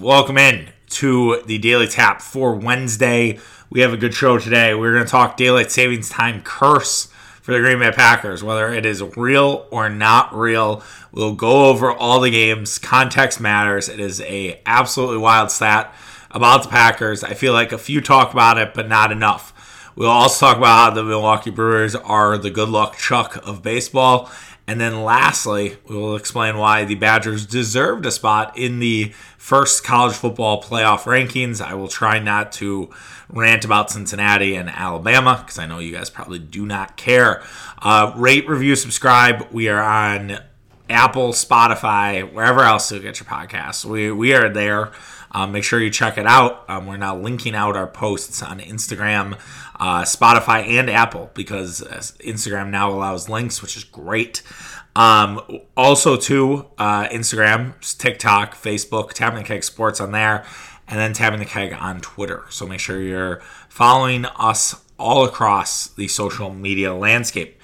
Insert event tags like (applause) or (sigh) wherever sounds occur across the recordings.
Welcome in to the Daily Tap for Wednesday. We have a good show today. We're going to talk daylight savings time curse for the Green Bay Packers, whether it is real or not real. We'll go over all the games. Context matters. It is a absolutely wild stat about the Packers. I feel like a few talk about it, but not enough. We'll also talk about how the Milwaukee Brewers are the good luck chuck of baseball. And then lastly, we will explain why the Badgers deserved a spot in the first college football playoff rankings. I will try not to rant about Cincinnati and Alabama because I know you guys probably do not care. Uh, rate, review, subscribe. We are on Apple, Spotify, wherever else you get your podcasts. We, we are there. Um, make sure you check it out. Um, we're now linking out our posts on Instagram, uh, Spotify, and Apple because Instagram now allows links, which is great. Um, also, to uh, Instagram, TikTok, Facebook, Tapping the Keg Sports on there, and then Tapping the Keg on Twitter. So make sure you're following us all across the social media landscape.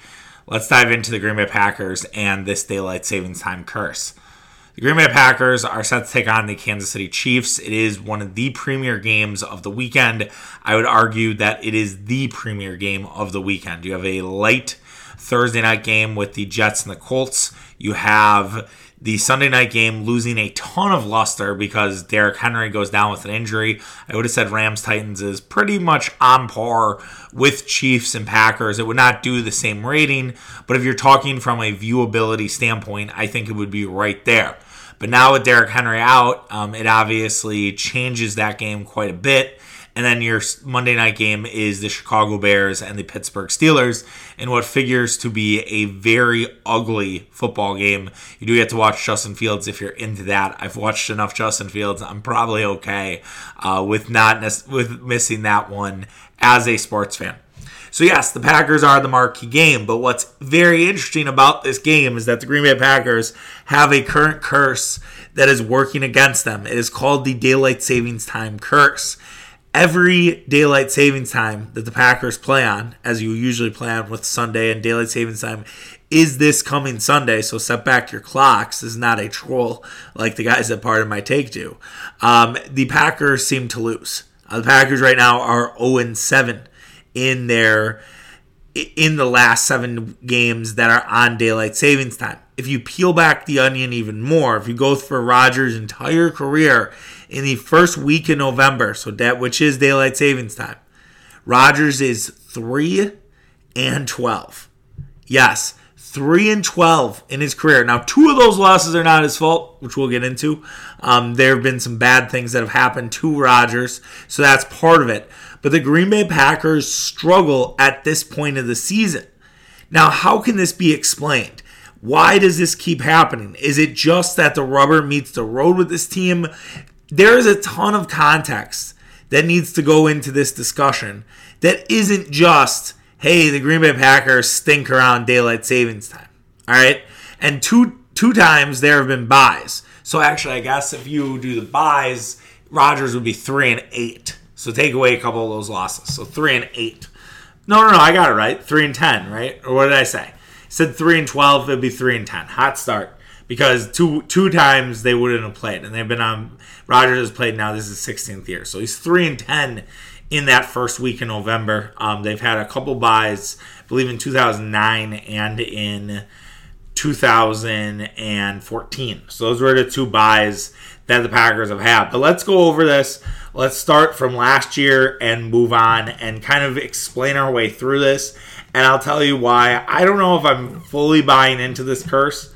Let's dive into the Green Bay Packers and this daylight savings time curse. The Green Bay Packers are set to take on the Kansas City Chiefs. It is one of the premier games of the weekend. I would argue that it is the premier game of the weekend. You have a late Thursday night game with the Jets and the Colts. You have the Sunday night game losing a ton of luster because Derrick Henry goes down with an injury. I would have said Rams Titans is pretty much on par with Chiefs and Packers. It would not do the same rating, but if you're talking from a viewability standpoint, I think it would be right there. But now with Derrick Henry out, um, it obviously changes that game quite a bit. And then your Monday night game is the Chicago Bears and the Pittsburgh Steelers in what figures to be a very ugly football game. You do get to watch Justin Fields if you're into that. I've watched enough Justin Fields. I'm probably okay uh, with not with missing that one as a sports fan. So, yes, the Packers are the marquee game, but what's very interesting about this game is that the Green Bay Packers have a current curse that is working against them. It is called the daylight savings time curse. Every daylight savings time that the Packers play on, as you usually play on with Sunday and daylight savings time, is this coming Sunday. So set back your clocks. This is not a troll like the guys that part of my take do. Um, the Packers seem to lose. Uh, the Packers right now are 0 7 in their in the last seven games that are on daylight savings time. If you peel back the onion even more, if you go for Rodgers' entire career in the first week in November, so that which is daylight savings time, Rodgers is three and twelve. Yes, three and twelve in his career. Now, two of those losses are not his fault, which we'll get into. Um, there have been some bad things that have happened to Rodgers, so that's part of it. But the Green Bay Packers struggle at this point of the season. Now, how can this be explained? Why does this keep happening? Is it just that the rubber meets the road with this team? There is a ton of context that needs to go into this discussion that isn't just, hey, the Green Bay Packers stink around daylight savings time. All right? And two two times there have been byes. So actually, I guess if you do the byes, Rodgers would be three and eight. So take away a couple of those losses. So three and eight. No, no, no, I got it right. Three and ten, right? Or what did I say? Said three and twelve. It'd be three and ten. Hot start because two two times they wouldn't have played, and they've been on. Rodgers has played now. This is sixteenth year, so he's three and ten in that first week in November. Um, they've had a couple byes, I believe in 2009 and in 2014. So those were the two byes that the Packers have had. But let's go over this. Let's start from last year and move on and kind of explain our way through this. And I'll tell you why. I don't know if I'm fully buying into this curse.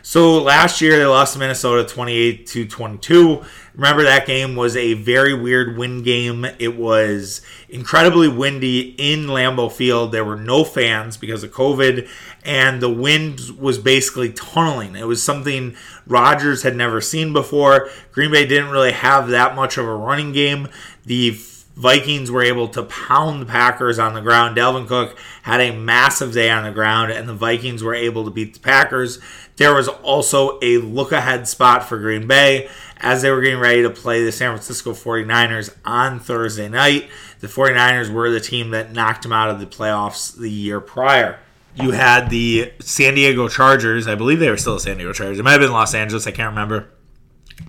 So last year they lost to Minnesota 28 to 22. Remember that game was a very weird wind game. It was incredibly windy in Lambeau Field. There were no fans because of COVID, and the wind was basically tunneling. It was something Rodgers had never seen before. Green Bay didn't really have that much of a running game. The Vikings were able to pound the Packers on the ground. Dalvin Cook had a massive day on the ground, and the Vikings were able to beat the Packers. There was also a look ahead spot for Green Bay as they were getting ready to play the San Francisco 49ers on Thursday night. The 49ers were the team that knocked them out of the playoffs the year prior. You had the San Diego Chargers. I believe they were still the San Diego Chargers. It might have been Los Angeles. I can't remember.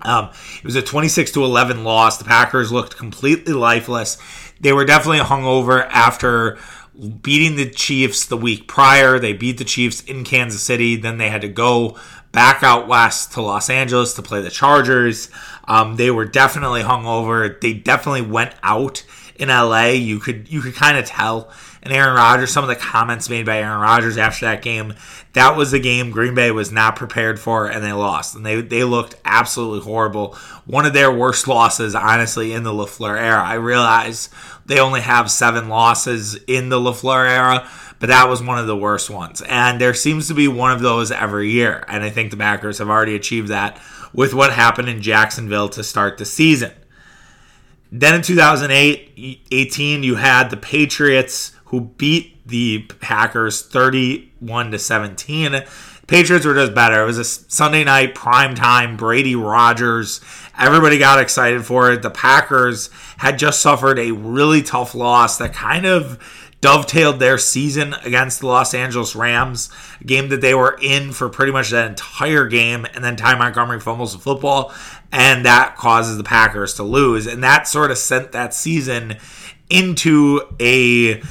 Um, it was a 26 to 11 loss. The Packers looked completely lifeless. They were definitely hungover after beating the Chiefs the week prior. They beat the Chiefs in Kansas City. Then they had to go back out west to Los Angeles to play the Chargers. Um, they were definitely hungover. They definitely went out in LA. You could you could kind of tell. And Aaron Rodgers, some of the comments made by Aaron Rodgers after that game, that was the game Green Bay was not prepared for, and they lost. And they they looked absolutely horrible. One of their worst losses, honestly, in the LaFleur era. I realize they only have seven losses in the LaFleur era, but that was one of the worst ones. And there seems to be one of those every year. And I think the Packers have already achieved that with what happened in Jacksonville to start the season. Then in 2008 18, you had the Patriots who beat the Packers 31 to 17. Patriots were just better. It was a Sunday night prime time Brady Rodgers. Everybody got excited for it. The Packers had just suffered a really tough loss that kind of dovetailed their season against the Los Angeles Rams, a game that they were in for pretty much that entire game, and then Ty Montgomery fumbles the football, and that causes the Packers to lose. And that sort of sent that season into a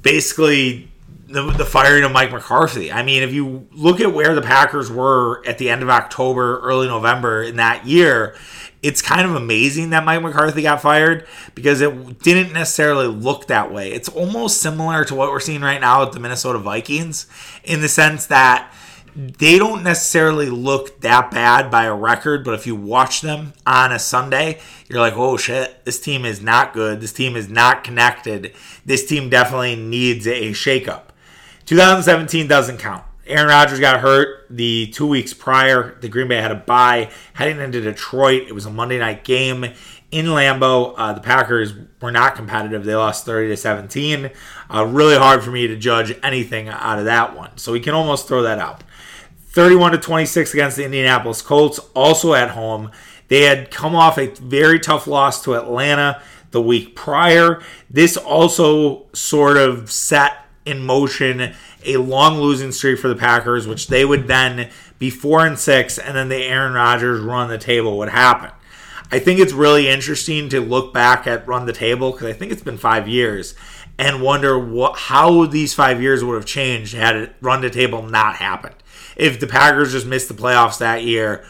basically the, the firing of Mike McCarthy. I mean, if you look at where the Packers were at the end of October, early November in that year, it's kind of amazing that Mike McCarthy got fired because it didn't necessarily look that way. It's almost similar to what we're seeing right now with the Minnesota Vikings in the sense that they don't necessarily look that bad by a record, but if you watch them on a Sunday, you're like, oh shit, this team is not good. This team is not connected. This team definitely needs a shakeup. 2017 doesn't count. Aaron Rodgers got hurt the two weeks prior. The Green Bay had a bye heading into Detroit. It was a Monday night game in Lambeau. Uh, the Packers were not competitive. They lost 30 to 17. Uh, really hard for me to judge anything out of that one. So we can almost throw that out. 31 to 26 against the Indianapolis Colts, also at home. They had come off a very tough loss to Atlanta the week prior. This also sort of set in motion a long losing streak for the Packers, which they would then be four and six, and then the Aaron Rodgers run the table would happen. I think it's really interesting to look back at run the table because I think it's been five years and wonder what how these five years would have changed had it run the table not happened. If the Packers just missed the playoffs that year,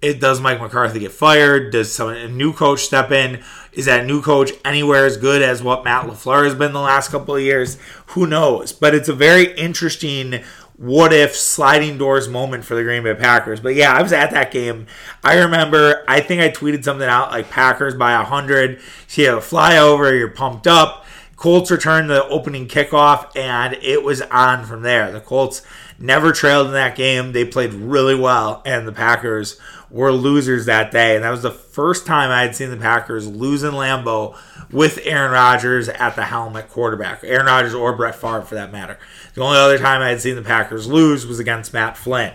it does Mike McCarthy get fired? Does some, a new coach step in? Is that new coach anywhere as good as what Matt LaFleur has been the last couple of years? Who knows? But it's a very interesting what if sliding doors moment for the Green Bay Packers. But yeah, I was at that game. I remember, I think I tweeted something out like Packers by 100. So you have a flyover, you're pumped up. Colts return the opening kickoff, and it was on from there. The Colts never trailed in that game. They played really well, and the Packers were losers that day. And that was the first time I had seen the Packers lose in Lambeau with Aaron Rodgers at the helm at quarterback. Aaron Rodgers or Brett Favre, for that matter. The only other time I had seen the Packers lose was against Matt Flynn.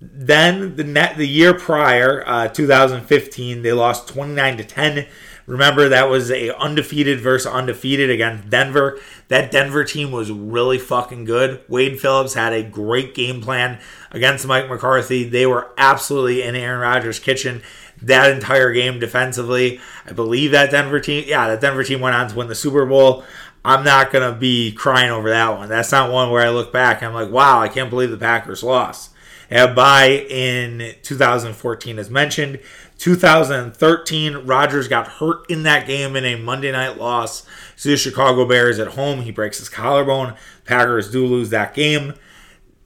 Then the net the year prior, uh, 2015, they lost 29 to 10 Remember that was a undefeated versus undefeated against Denver. That Denver team was really fucking good. Wade Phillips had a great game plan against Mike McCarthy. They were absolutely in Aaron Rodgers' kitchen that entire game defensively. I believe that Denver team, yeah, that Denver team went on to win the Super Bowl. I'm not going to be crying over that one. That's not one where I look back and I'm like, wow, I can't believe the Packers lost. Had bye in 2014, as mentioned. 2013, Rodgers got hurt in that game in a Monday night loss to the Chicago Bears at home. He breaks his collarbone. Packers do lose that game.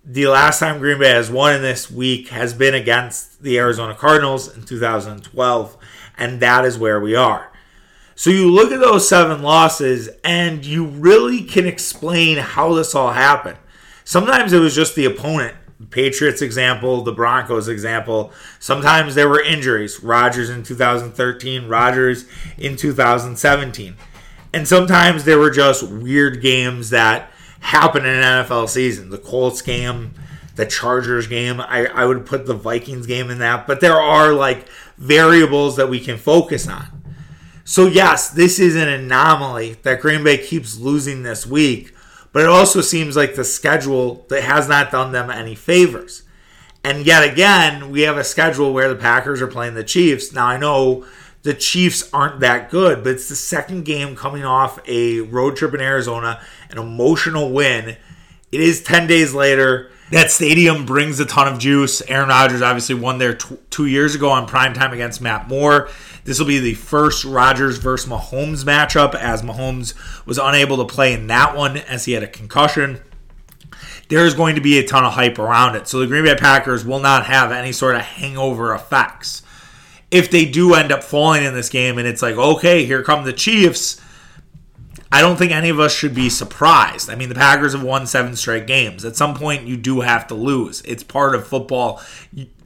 The last time Green Bay has won in this week has been against the Arizona Cardinals in 2012, and that is where we are. So you look at those seven losses, and you really can explain how this all happened. Sometimes it was just the opponent Patriots example, the Broncos example. Sometimes there were injuries. Rodgers in 2013, Rodgers in 2017. And sometimes there were just weird games that happen in an NFL season. The Colts game, the Chargers game. I, I would put the Vikings game in that. But there are like variables that we can focus on. So, yes, this is an anomaly that Green Bay keeps losing this week but it also seems like the schedule that has not done them any favors. And yet again, we have a schedule where the Packers are playing the Chiefs. Now, I know the Chiefs aren't that good, but it's the second game coming off a road trip in Arizona, an emotional win. It is 10 days later. That stadium brings a ton of juice. Aaron Rodgers obviously won there two years ago on prime time against Matt Moore. This will be the first Rodgers versus Mahomes matchup, as Mahomes was unable to play in that one as he had a concussion there's going to be a ton of hype around it. So the Green Bay Packers will not have any sort of hangover effects. If they do end up falling in this game and it's like, okay, here come the Chiefs, I don't think any of us should be surprised. I mean, the Packers have won seven straight games. At some point, you do have to lose. It's part of football.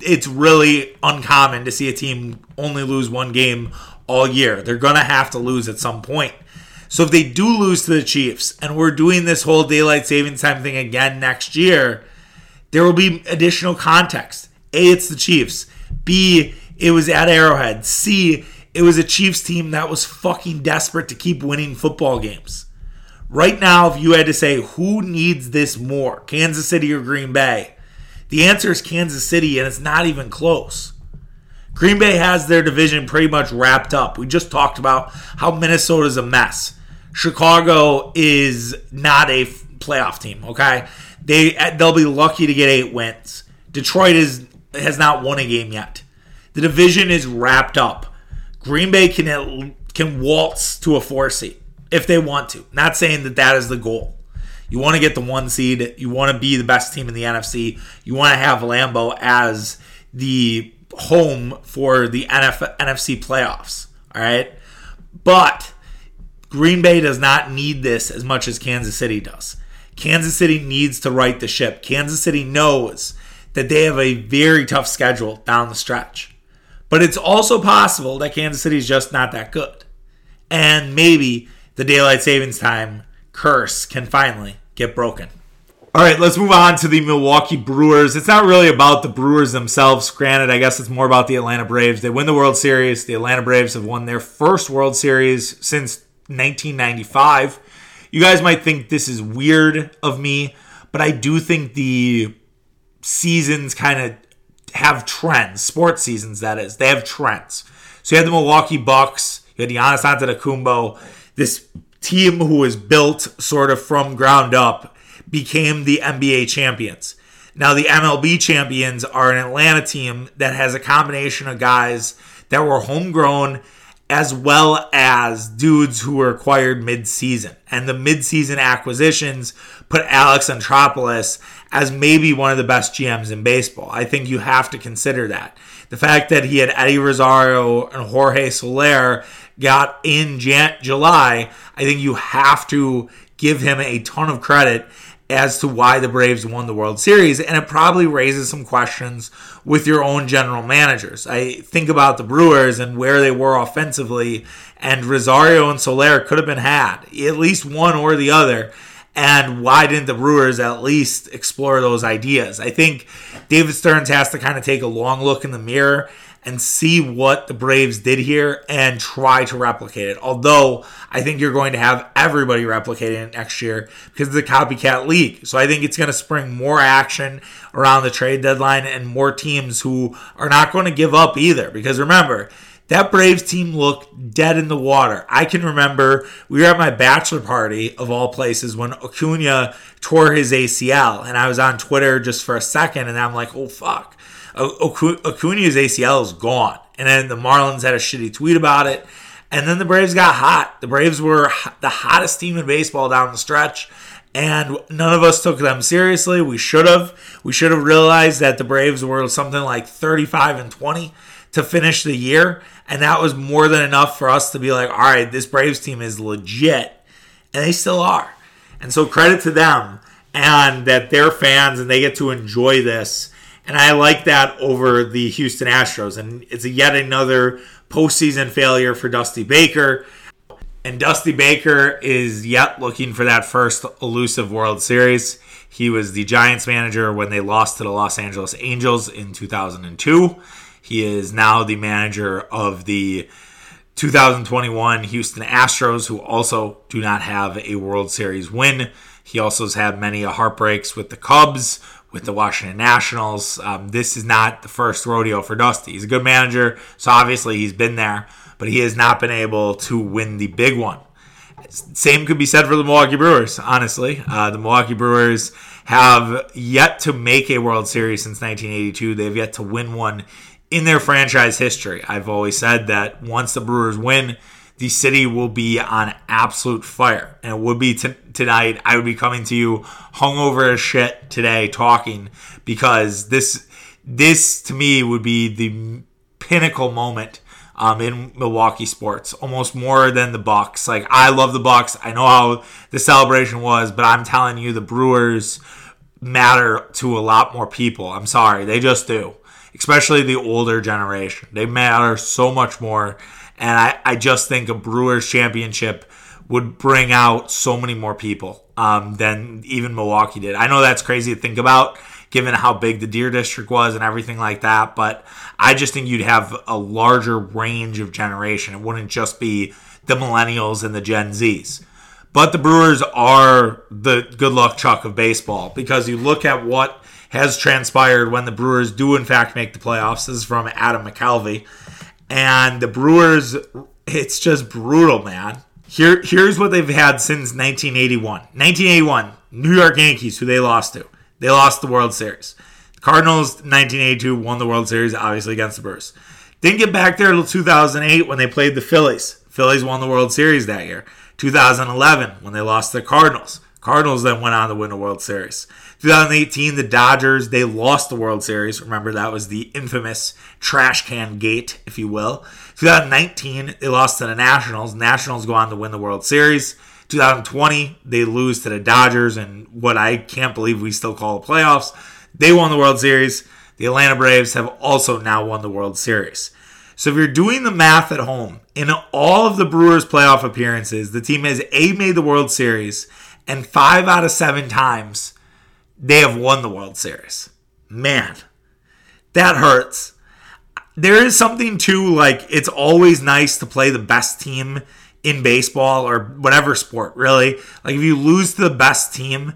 It's really uncommon to see a team only lose one game all year. They're going to have to lose at some point. So if they do lose to the Chiefs and we're doing this whole daylight savings time thing again next year, there will be additional context. A, it's the Chiefs. B, it was at Arrowhead. C, it was a Chiefs team that was fucking desperate to keep winning football games. Right now, if you had to say who needs this more, Kansas City or Green Bay, the answer is Kansas City, and it's not even close. Green Bay has their division pretty much wrapped up. We just talked about how Minnesota's a mess. Chicago is not a playoff team. Okay, they they'll be lucky to get eight wins. Detroit is has not won a game yet. The division is wrapped up. Green Bay can can waltz to a four seed if they want to. Not saying that that is the goal. You want to get the one seed. You want to be the best team in the NFC. You want to have Lambeau as the home for the NF, NFC playoffs. All right, but Green Bay does not need this as much as Kansas City does. Kansas City needs to right the ship. Kansas City knows that they have a very tough schedule down the stretch. But it's also possible that Kansas City is just not that good. And maybe the daylight savings time curse can finally get broken. All right, let's move on to the Milwaukee Brewers. It's not really about the Brewers themselves. Granted, I guess it's more about the Atlanta Braves. They win the World Series. The Atlanta Braves have won their first World Series since 1995. You guys might think this is weird of me, but I do think the seasons kind of have trends, sports seasons that is. They have trends. So you had the Milwaukee Bucks, you had the Giannis Antetokounmpo, this team who was built sort of from ground up became the NBA champions. Now the MLB champions are an Atlanta team that has a combination of guys that were homegrown as well as dudes who were acquired mid-season. And the mid-season acquisitions put Alex Anthopoulos as maybe one of the best GMs in baseball. I think you have to consider that. The fact that he had Eddie Rosario and Jorge Soler got in Jan- July, I think you have to give him a ton of credit as to why the Braves won the World Series. And it probably raises some questions with your own general managers. I think about the Brewers and where they were offensively, and Rosario and Soler could have been had, at least one or the other. And why didn't the Brewers at least explore those ideas? I think David Stearns has to kind of take a long look in the mirror and see what the Braves did here and try to replicate it. Although I think you're going to have everybody replicating it next year because of the copycat league. So I think it's going to spring more action around the trade deadline and more teams who are not going to give up either. Because remember, that Braves team looked dead in the water. I can remember we were at my bachelor party of all places when Acuna tore his ACL, and I was on Twitter just for a second, and I'm like, oh fuck Acuna's ACL is gone. And then the Marlins had a shitty tweet about it. And then the Braves got hot. The Braves were the hottest team in baseball down the stretch. And none of us took them seriously. We should have. We should have realized that the Braves were something like 35 and 20 to finish the year. And that was more than enough for us to be like, all right, this Braves team is legit. And they still are. And so credit to them and that they're fans and they get to enjoy this and I like that over the Houston Astros. And it's yet another postseason failure for Dusty Baker. And Dusty Baker is yet looking for that first elusive World Series. He was the Giants manager when they lost to the Los Angeles Angels in 2002. He is now the manager of the 2021 Houston Astros, who also do not have a World Series win. He also has had many heartbreaks with the Cubs, with the Washington Nationals. Um, this is not the first rodeo for Dusty. He's a good manager, so obviously he's been there, but he has not been able to win the big one. Same could be said for the Milwaukee Brewers, honestly. Uh, the Milwaukee Brewers have yet to make a World Series since 1982. They've yet to win one in their franchise history. I've always said that once the Brewers win, the city will be on absolute fire. And it would be t- tonight. I would be coming to you hungover as shit today talking because this this to me would be the pinnacle moment um, in Milwaukee sports, almost more than the Bucks. Like I love the Bucks. I know how the celebration was, but I'm telling you, the Brewers matter to a lot more people. I'm sorry, they just do, especially the older generation. They matter so much more, and I, I just think a Brewers championship would bring out so many more people um, than even Milwaukee did. I know that's crazy to think about given how big the Deer District was and everything like that. But I just think you'd have a larger range of generation. It wouldn't just be the millennials and the Gen Zs. But the Brewers are the good luck chuck of baseball because you look at what has transpired when the Brewers do, in fact, make the playoffs. This is from Adam McCalvy. And the Brewers, it's just brutal, man. Here, here's what they've had since 1981. 1981, New York Yankees, who they lost to. They lost the World Series. The Cardinals, 1982, won the World Series, obviously against the Brewers. Didn't get back there until 2008 when they played the Phillies. Phillies won the World Series that year. 2011 when they lost the Cardinals. Cardinals then went on to win the World Series. 2018, the Dodgers, they lost the World Series. Remember, that was the infamous trash can gate, if you will. 2019, they lost to the Nationals. Nationals go on to win the World Series. 2020, they lose to the Dodgers, and what I can't believe we still call the playoffs. They won the World Series. The Atlanta Braves have also now won the World Series. So if you're doing the math at home, in all of the Brewers playoff appearances, the team has A, made the World Series, and five out of seven times they have won the World Series. Man, that hurts. There is something too, like, it's always nice to play the best team in baseball or whatever sport, really. Like if you lose to the best team,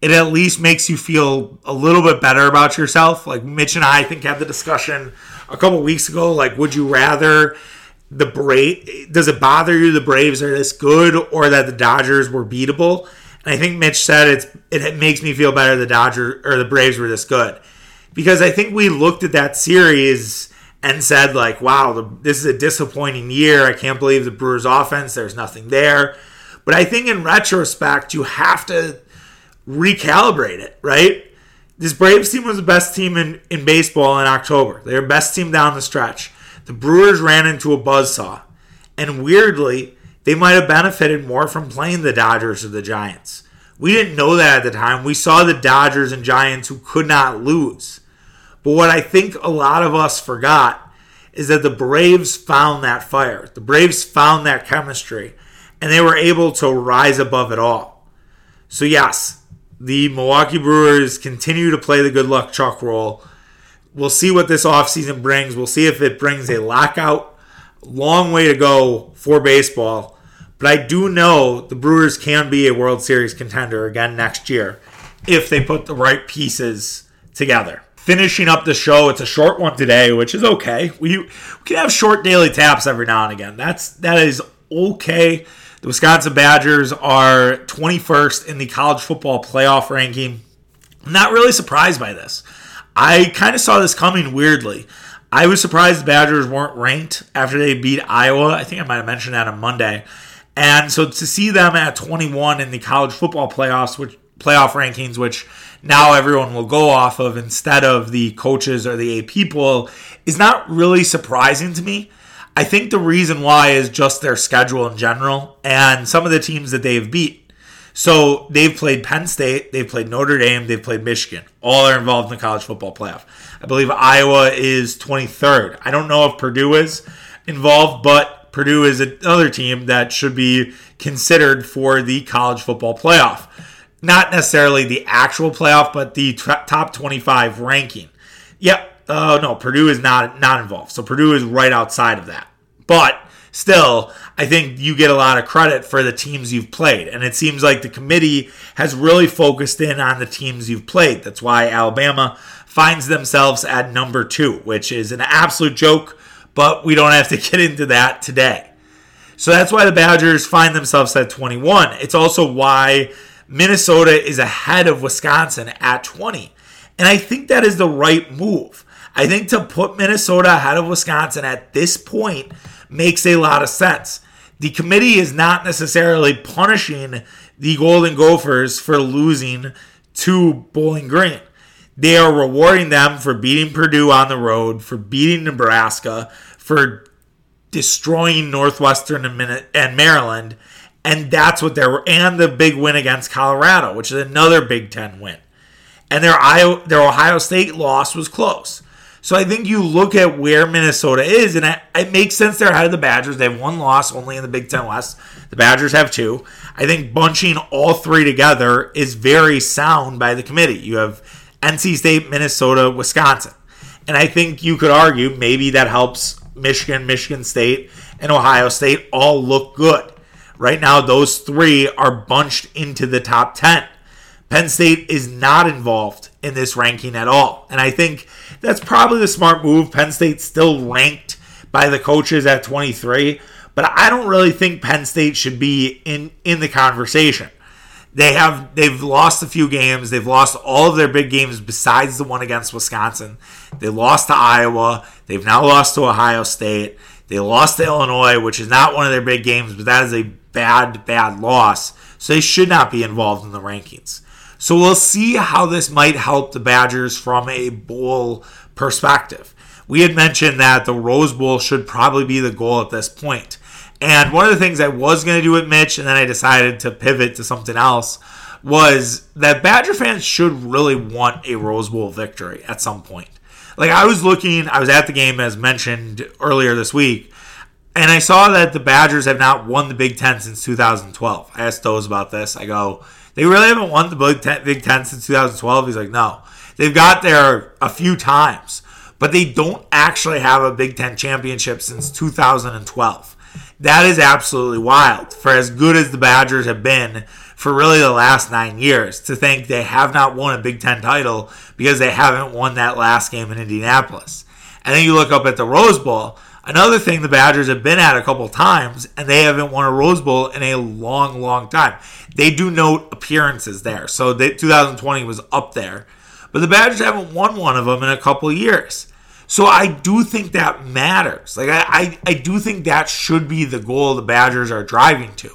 it at least makes you feel a little bit better about yourself. Like Mitch and I, I think had the discussion a couple weeks ago. Like, would you rather the Brave? Does it bother you the Braves are this good, or that the Dodgers were beatable? And I think Mitch said it's it makes me feel better the Dodgers or the Braves were this good because I think we looked at that series and said like, "Wow, the, this is a disappointing year. I can't believe the Brewers' offense. There's nothing there." But I think in retrospect, you have to recalibrate it, right? This Braves team was the best team in, in baseball in October. They were best team down the stretch. The Brewers ran into a buzzsaw. And weirdly, they might have benefited more from playing the Dodgers or the Giants. We didn't know that at the time. We saw the Dodgers and Giants who could not lose. But what I think a lot of us forgot is that the Braves found that fire. The Braves found that chemistry, and they were able to rise above it all. So, yes, the Milwaukee Brewers continue to play the good luck chuck role. We'll see what this offseason brings. We'll see if it brings a lockout. Long way to go for baseball. But I do know the Brewers can be a World Series contender again next year if they put the right pieces together finishing up the show. It's a short one today, which is okay. We, we can have short daily taps every now and again. That's that is okay. The Wisconsin Badgers are 21st in the college football playoff ranking. I'm not really surprised by this. I kind of saw this coming weirdly. I was surprised the Badgers weren't ranked after they beat Iowa. I think I might have mentioned that on Monday. And so to see them at 21 in the college football playoffs, which playoff rankings, which now everyone will go off of instead of the coaches or the AP poll is not really surprising to me. I think the reason why is just their schedule in general and some of the teams that they've beat. So they've played Penn State, they've played Notre Dame, they've played Michigan. All are involved in the college football playoff. I believe Iowa is 23rd. I don't know if Purdue is involved, but Purdue is another team that should be considered for the college football playoff not necessarily the actual playoff, but the t- top 25 ranking. Yep. Oh uh, no, Purdue is not not involved. So Purdue is right outside of that. But still, I think you get a lot of credit for the teams you've played. And it seems like the committee has really focused in on the teams you've played. That's why Alabama finds themselves at number two, which is an absolute joke, but we don't have to get into that today. So that's why the Badgers find themselves at 21. It's also why Minnesota is ahead of Wisconsin at 20. And I think that is the right move. I think to put Minnesota ahead of Wisconsin at this point makes a lot of sense. The committee is not necessarily punishing the Golden Gophers for losing to Bowling Green. They are rewarding them for beating Purdue on the road, for beating Nebraska, for destroying Northwestern and Maryland, and that's what they're and the big win against Colorado, which is another Big Ten win. And their Ohio, their Ohio State loss was close. So I think you look at where Minnesota is, and it, it, makes sense they're ahead of the Badgers. They have one loss only in the Big Ten West. The Badgers have two. I think bunching all three together is very sound by the committee. You have NC State, Minnesota, Wisconsin. And I think you could argue maybe that helps Michigan, Michigan State, and Ohio State all look good. Right now, those three are bunched into the top 10. Penn State is not involved in this ranking at all. And I think that's probably the smart move. Penn State's still ranked by the coaches at 23, but I don't really think Penn State should be in, in the conversation. They have they've lost a few games. They've lost all of their big games besides the one against Wisconsin. They lost to Iowa. They've now lost to Ohio State. They lost to Illinois, which is not one of their big games, but that is a bad, bad loss. So they should not be involved in the rankings. So we'll see how this might help the Badgers from a bowl perspective. We had mentioned that the Rose Bowl should probably be the goal at this point. And one of the things I was going to do with Mitch, and then I decided to pivot to something else, was that Badger fans should really want a Rose Bowl victory at some point. Like I was looking, I was at the game as mentioned earlier this week, and I saw that the Badgers have not won the Big Ten since 2012. I asked those about this. I go, they really haven't won the Big Ten, Big Ten since 2012. He's like, no. They've got there a few times, but they don't actually have a Big Ten championship since 2012. That is absolutely wild. For as good as the Badgers have been for really the last nine years, to think they have not won a Big Ten title because they haven't won that last game in Indianapolis. And then you look up at the Rose Bowl. Another thing the Badgers have been at a couple times, and they haven't won a Rose Bowl in a long, long time. They do note appearances there. So they, 2020 was up there. But the Badgers haven't won one of them in a couple years. So I do think that matters. Like I, I, I do think that should be the goal the Badgers are driving to.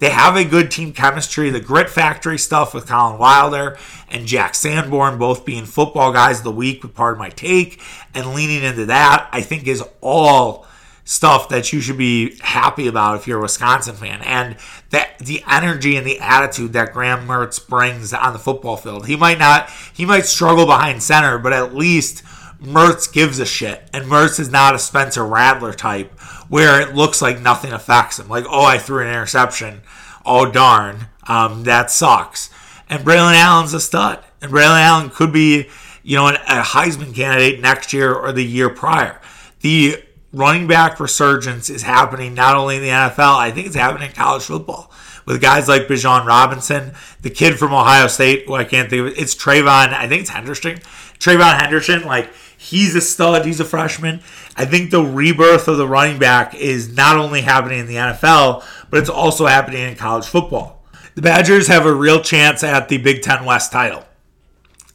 They have a good team chemistry. The grit factory stuff with Collin Wilder and Jack Sanborn both being football guys of the week with part of my take and leaning into that, I think is all stuff that you should be happy about if you're a Wisconsin fan. And that the energy and the attitude that Graham Mertz brings on the football field. He might not he might struggle behind center, but at least Mertz gives a shit. And Mertz is not a Spencer Rattler type where it looks like nothing affects him. Like, oh, I threw an interception. Oh darn. Um, that sucks. And Braylon Allen's a stud. And Braylon Allen could be, you know, a Heisman candidate next year or the year prior. The running back resurgence is happening not only in the NFL, I think it's happening in college football with guys like Bijan Robinson, the kid from Ohio State, who I can't think of. It's TreVeyon, I think it's Henderson. TreVeyon Henderson, like he's a stud, he's a freshman. I think the rebirth of the running back is not only happening in the NFL, but it's also happening in college football. The Badgers have a real chance at the Big Ten West title.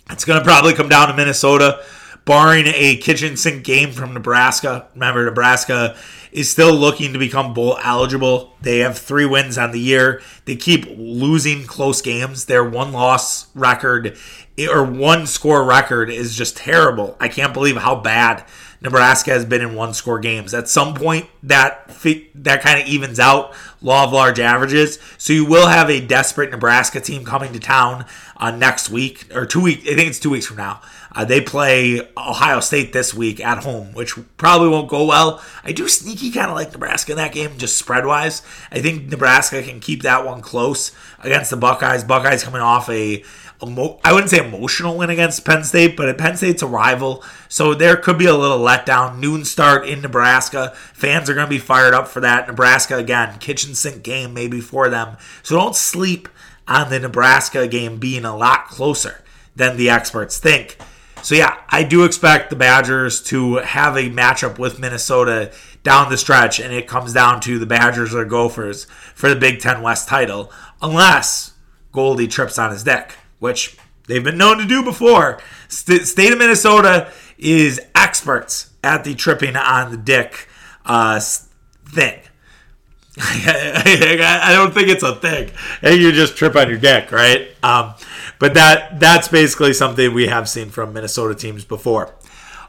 It's going to probably come down to Minnesota barring a kitchen sink game from Nebraska. Remember, Nebraska is still looking to become bowl eligible. They have three wins on the year. They keep losing close games. Their one loss record or one score record is just terrible. I can't believe how bad Nebraska has been in one score games. At some point, that that kind of evens out. Law of large averages. So you will have a desperate Nebraska team coming to town uh, next week or two weeks. I think it's two weeks from now Uh, they play Ohio State this week at home, which probably won't go well. I do sneaky kind of like Nebraska in that game, just spread wise. I think Nebraska can keep that one close against the Buckeyes. Buckeyes coming off a I wouldn't say emotional win against Penn State, but Penn State's a rival, so there could be a little letdown. Noon start in Nebraska. Fans are going to be fired up for that. Nebraska, again, kitchen sink game maybe for them. So don't sleep on the Nebraska game being a lot closer than the experts think. So, yeah, I do expect the Badgers to have a matchup with Minnesota down the stretch, and it comes down to the Badgers or Gophers for the Big Ten West title, unless Goldie trips on his deck which they've been known to do before. St- state of Minnesota is experts at the tripping on the dick uh, thing. (laughs) I don't think it's a thing. You just trip on your dick, right? Um, but that that's basically something we have seen from Minnesota teams before.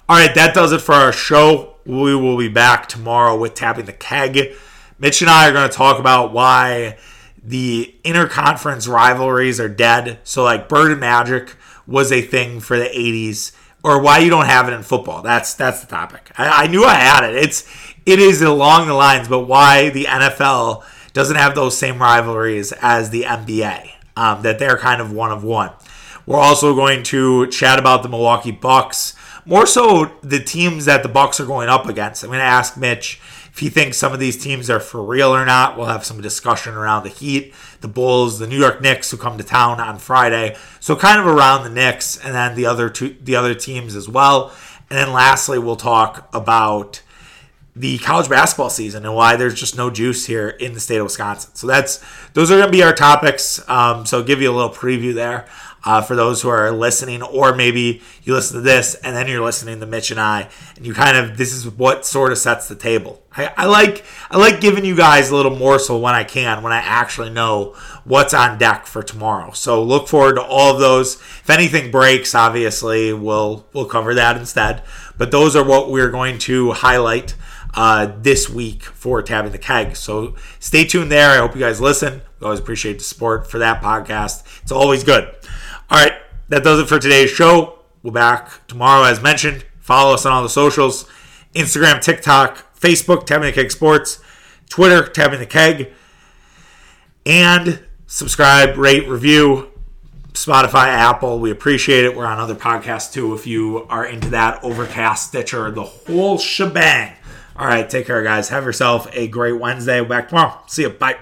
All right, that does it for our show. We will be back tomorrow with tapping the keg. Mitch and I are going to talk about why the interconference rivalries are dead. So like Bird and Magic was a thing for the 80s or why you don't have it in football. That's that's the topic. I, I, knew I had it. It's it is along the lines, but why the NFL doesn't have those same rivalries as the NBA. Um, that they're kind of one of one. We're also going to chat about the Milwaukee Bucks, more so the teams that the Bucks are going up against. I'm going to ask Mitch if he thinks some of these teams are for real or not, we'll have some discussion around the Heat, the Bulls, the New York Knicks who come to town on Friday. So kind of around the Knicks and then the other two, the other teams as well. And then lastly, we'll talk about the college basketball season and why there's just no juice here in the state of Wisconsin. So that's those are going to be our topics. Um, so give you a little preview there uh, for those who are listening, or maybe you listen to this and then you're listening to Mitch and I, and you kind of this is what sort of sets the table. I, I like I like giving you guys a little morsel when I can, when I actually know what's on deck for tomorrow. So look forward to all of those. If anything breaks, obviously we'll we'll cover that instead. But those are what we're going to highlight uh, this week for Tapping the keg. So stay tuned there. I hope you guys listen. We always appreciate the support for that podcast. It's always good. All right, that does it for today's show. We'll back tomorrow, as mentioned. Follow us on all the socials Instagram, TikTok, Facebook, Tapping the Keg Sports, Twitter, Tapping the Keg, and subscribe, rate, review. Spotify, Apple, we appreciate it. We're on other podcasts too if you are into that. Overcast, Stitcher, the whole shebang. All right, take care, guys. Have yourself a great Wednesday. Back tomorrow. See you. Bye.